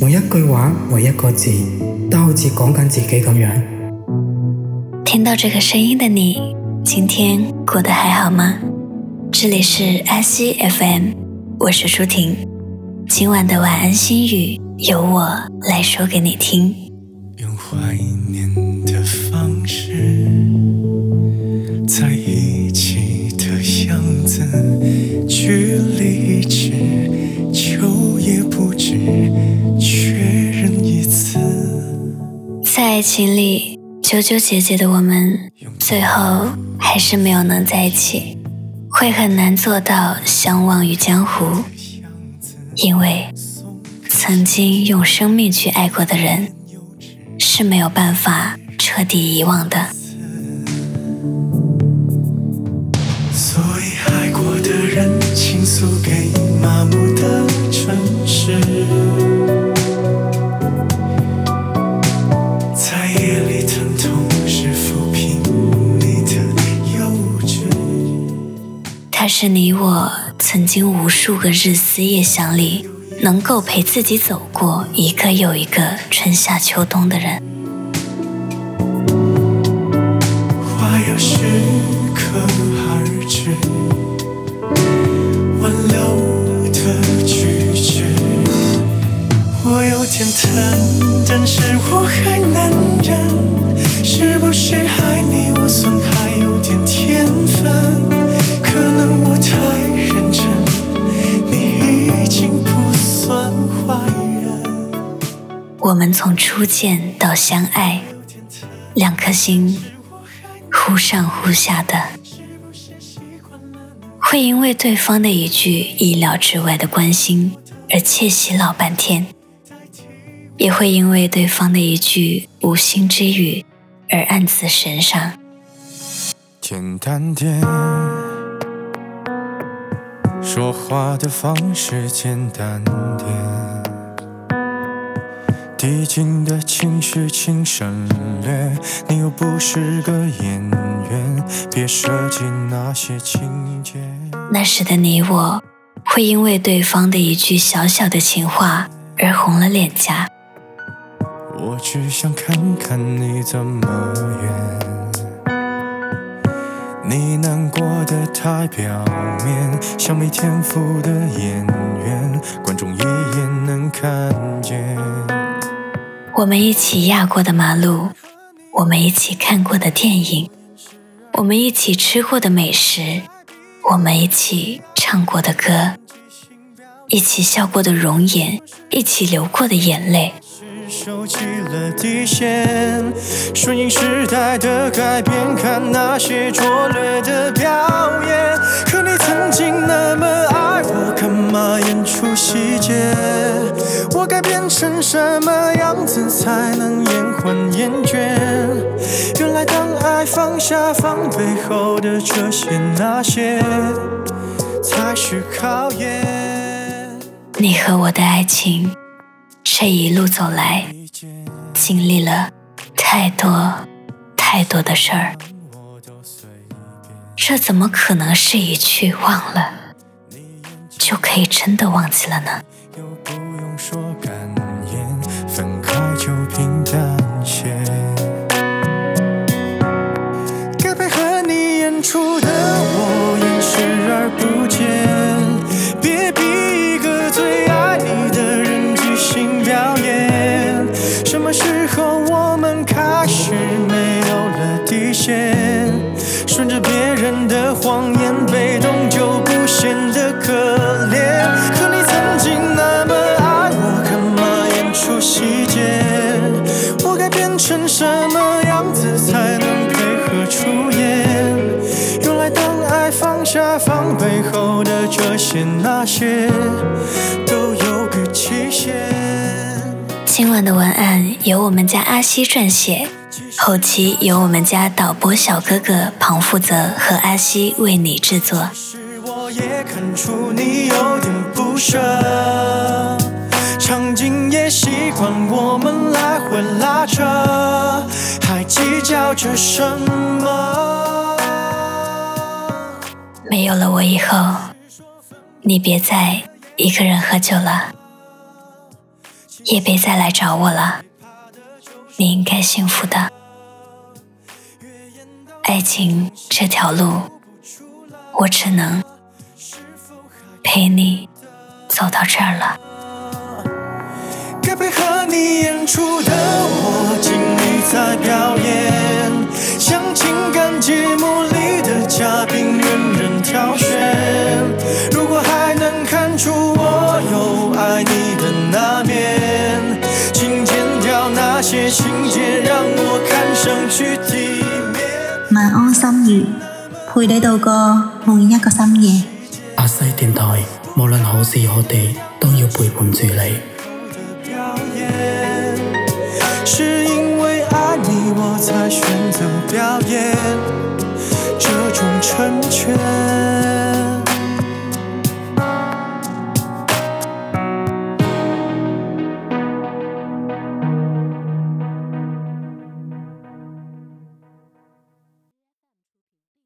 每一句话，每一个字，都好似讲紧自己咁样。听到这个声音的你，今天过得还好吗？这里是安溪 FM，我是舒婷。今晚的晚安心语由我来说给你听。用怀念的方式，在在爱情里纠纠结结的我们，最后还是没有能在一起，会很难做到相忘于江湖。因为曾经用生命去爱过的人，是没有办法彻底遗忘的。所以爱过的人倾诉给麻木的他是你我曾经无数个日思夜想里，能够陪自己走过一个又一个春夏秋冬的人。话要适可而止，挽留的句句。我有点疼，但是我还能忍。是不是爱你，我算还有点天分？可能我太认真，你已经不算坏人。我们从初见到相爱，两颗心忽上忽下的，会因为对方的一句意料之外的关心而窃喜老半天，也会因为对方的一句无心之语而暗自神伤。简单点，说话的方式简单点，递进的情绪请省略。你又不是个演员，别设计那些情节。那时的你我，会因为对方的一句小小的情话而红了脸颊。我只想看看你怎么演。你难过的太表面，像没天赋的演员，观众一眼能看见。我们一起压过的马路，我们一起看过的电影，我们一起吃过的美食，我们一起唱过的歌，一起笑过的容颜，一起流过的眼泪。是收起了底线，顺应时代的改变，看那些拙劣的表演。可你曾经那么爱我，干嘛演出细节？我该变成什么样子才能延缓厌倦？原来当爱放下防备后的这些那些，才是考验。你和我的爱情，这一路走来，经历了太多太多的事儿，这怎么可能是一句忘了就可以真的忘记了呢？什么时候我们开始没有了底线？顺着别人的谎言，被动就不显得可怜。可你曾经那么爱我，干嘛演出细节？我该变成什么样子才能配合出演？原来当爱放下防备后的这些那些，都有个期限。今晚的文案由我们家阿西撰写，后期由我们家导播小哥哥庞负责和阿西为你制作。是我也看出你有点不舍，场景也习惯我们来回拉扯，还计较着什么？没有了我以后，你别再一个人喝酒了。也别再来找我了。你应该幸福的。爱情这条路，我只能陪你走到这儿了。该配合你演出的我，尽力在表演，像情感节目里的嘉宾，任人挑选。晚安心语，陪你度過每一個深夜。阿西電台，無論何時何地，都要陪伴住你。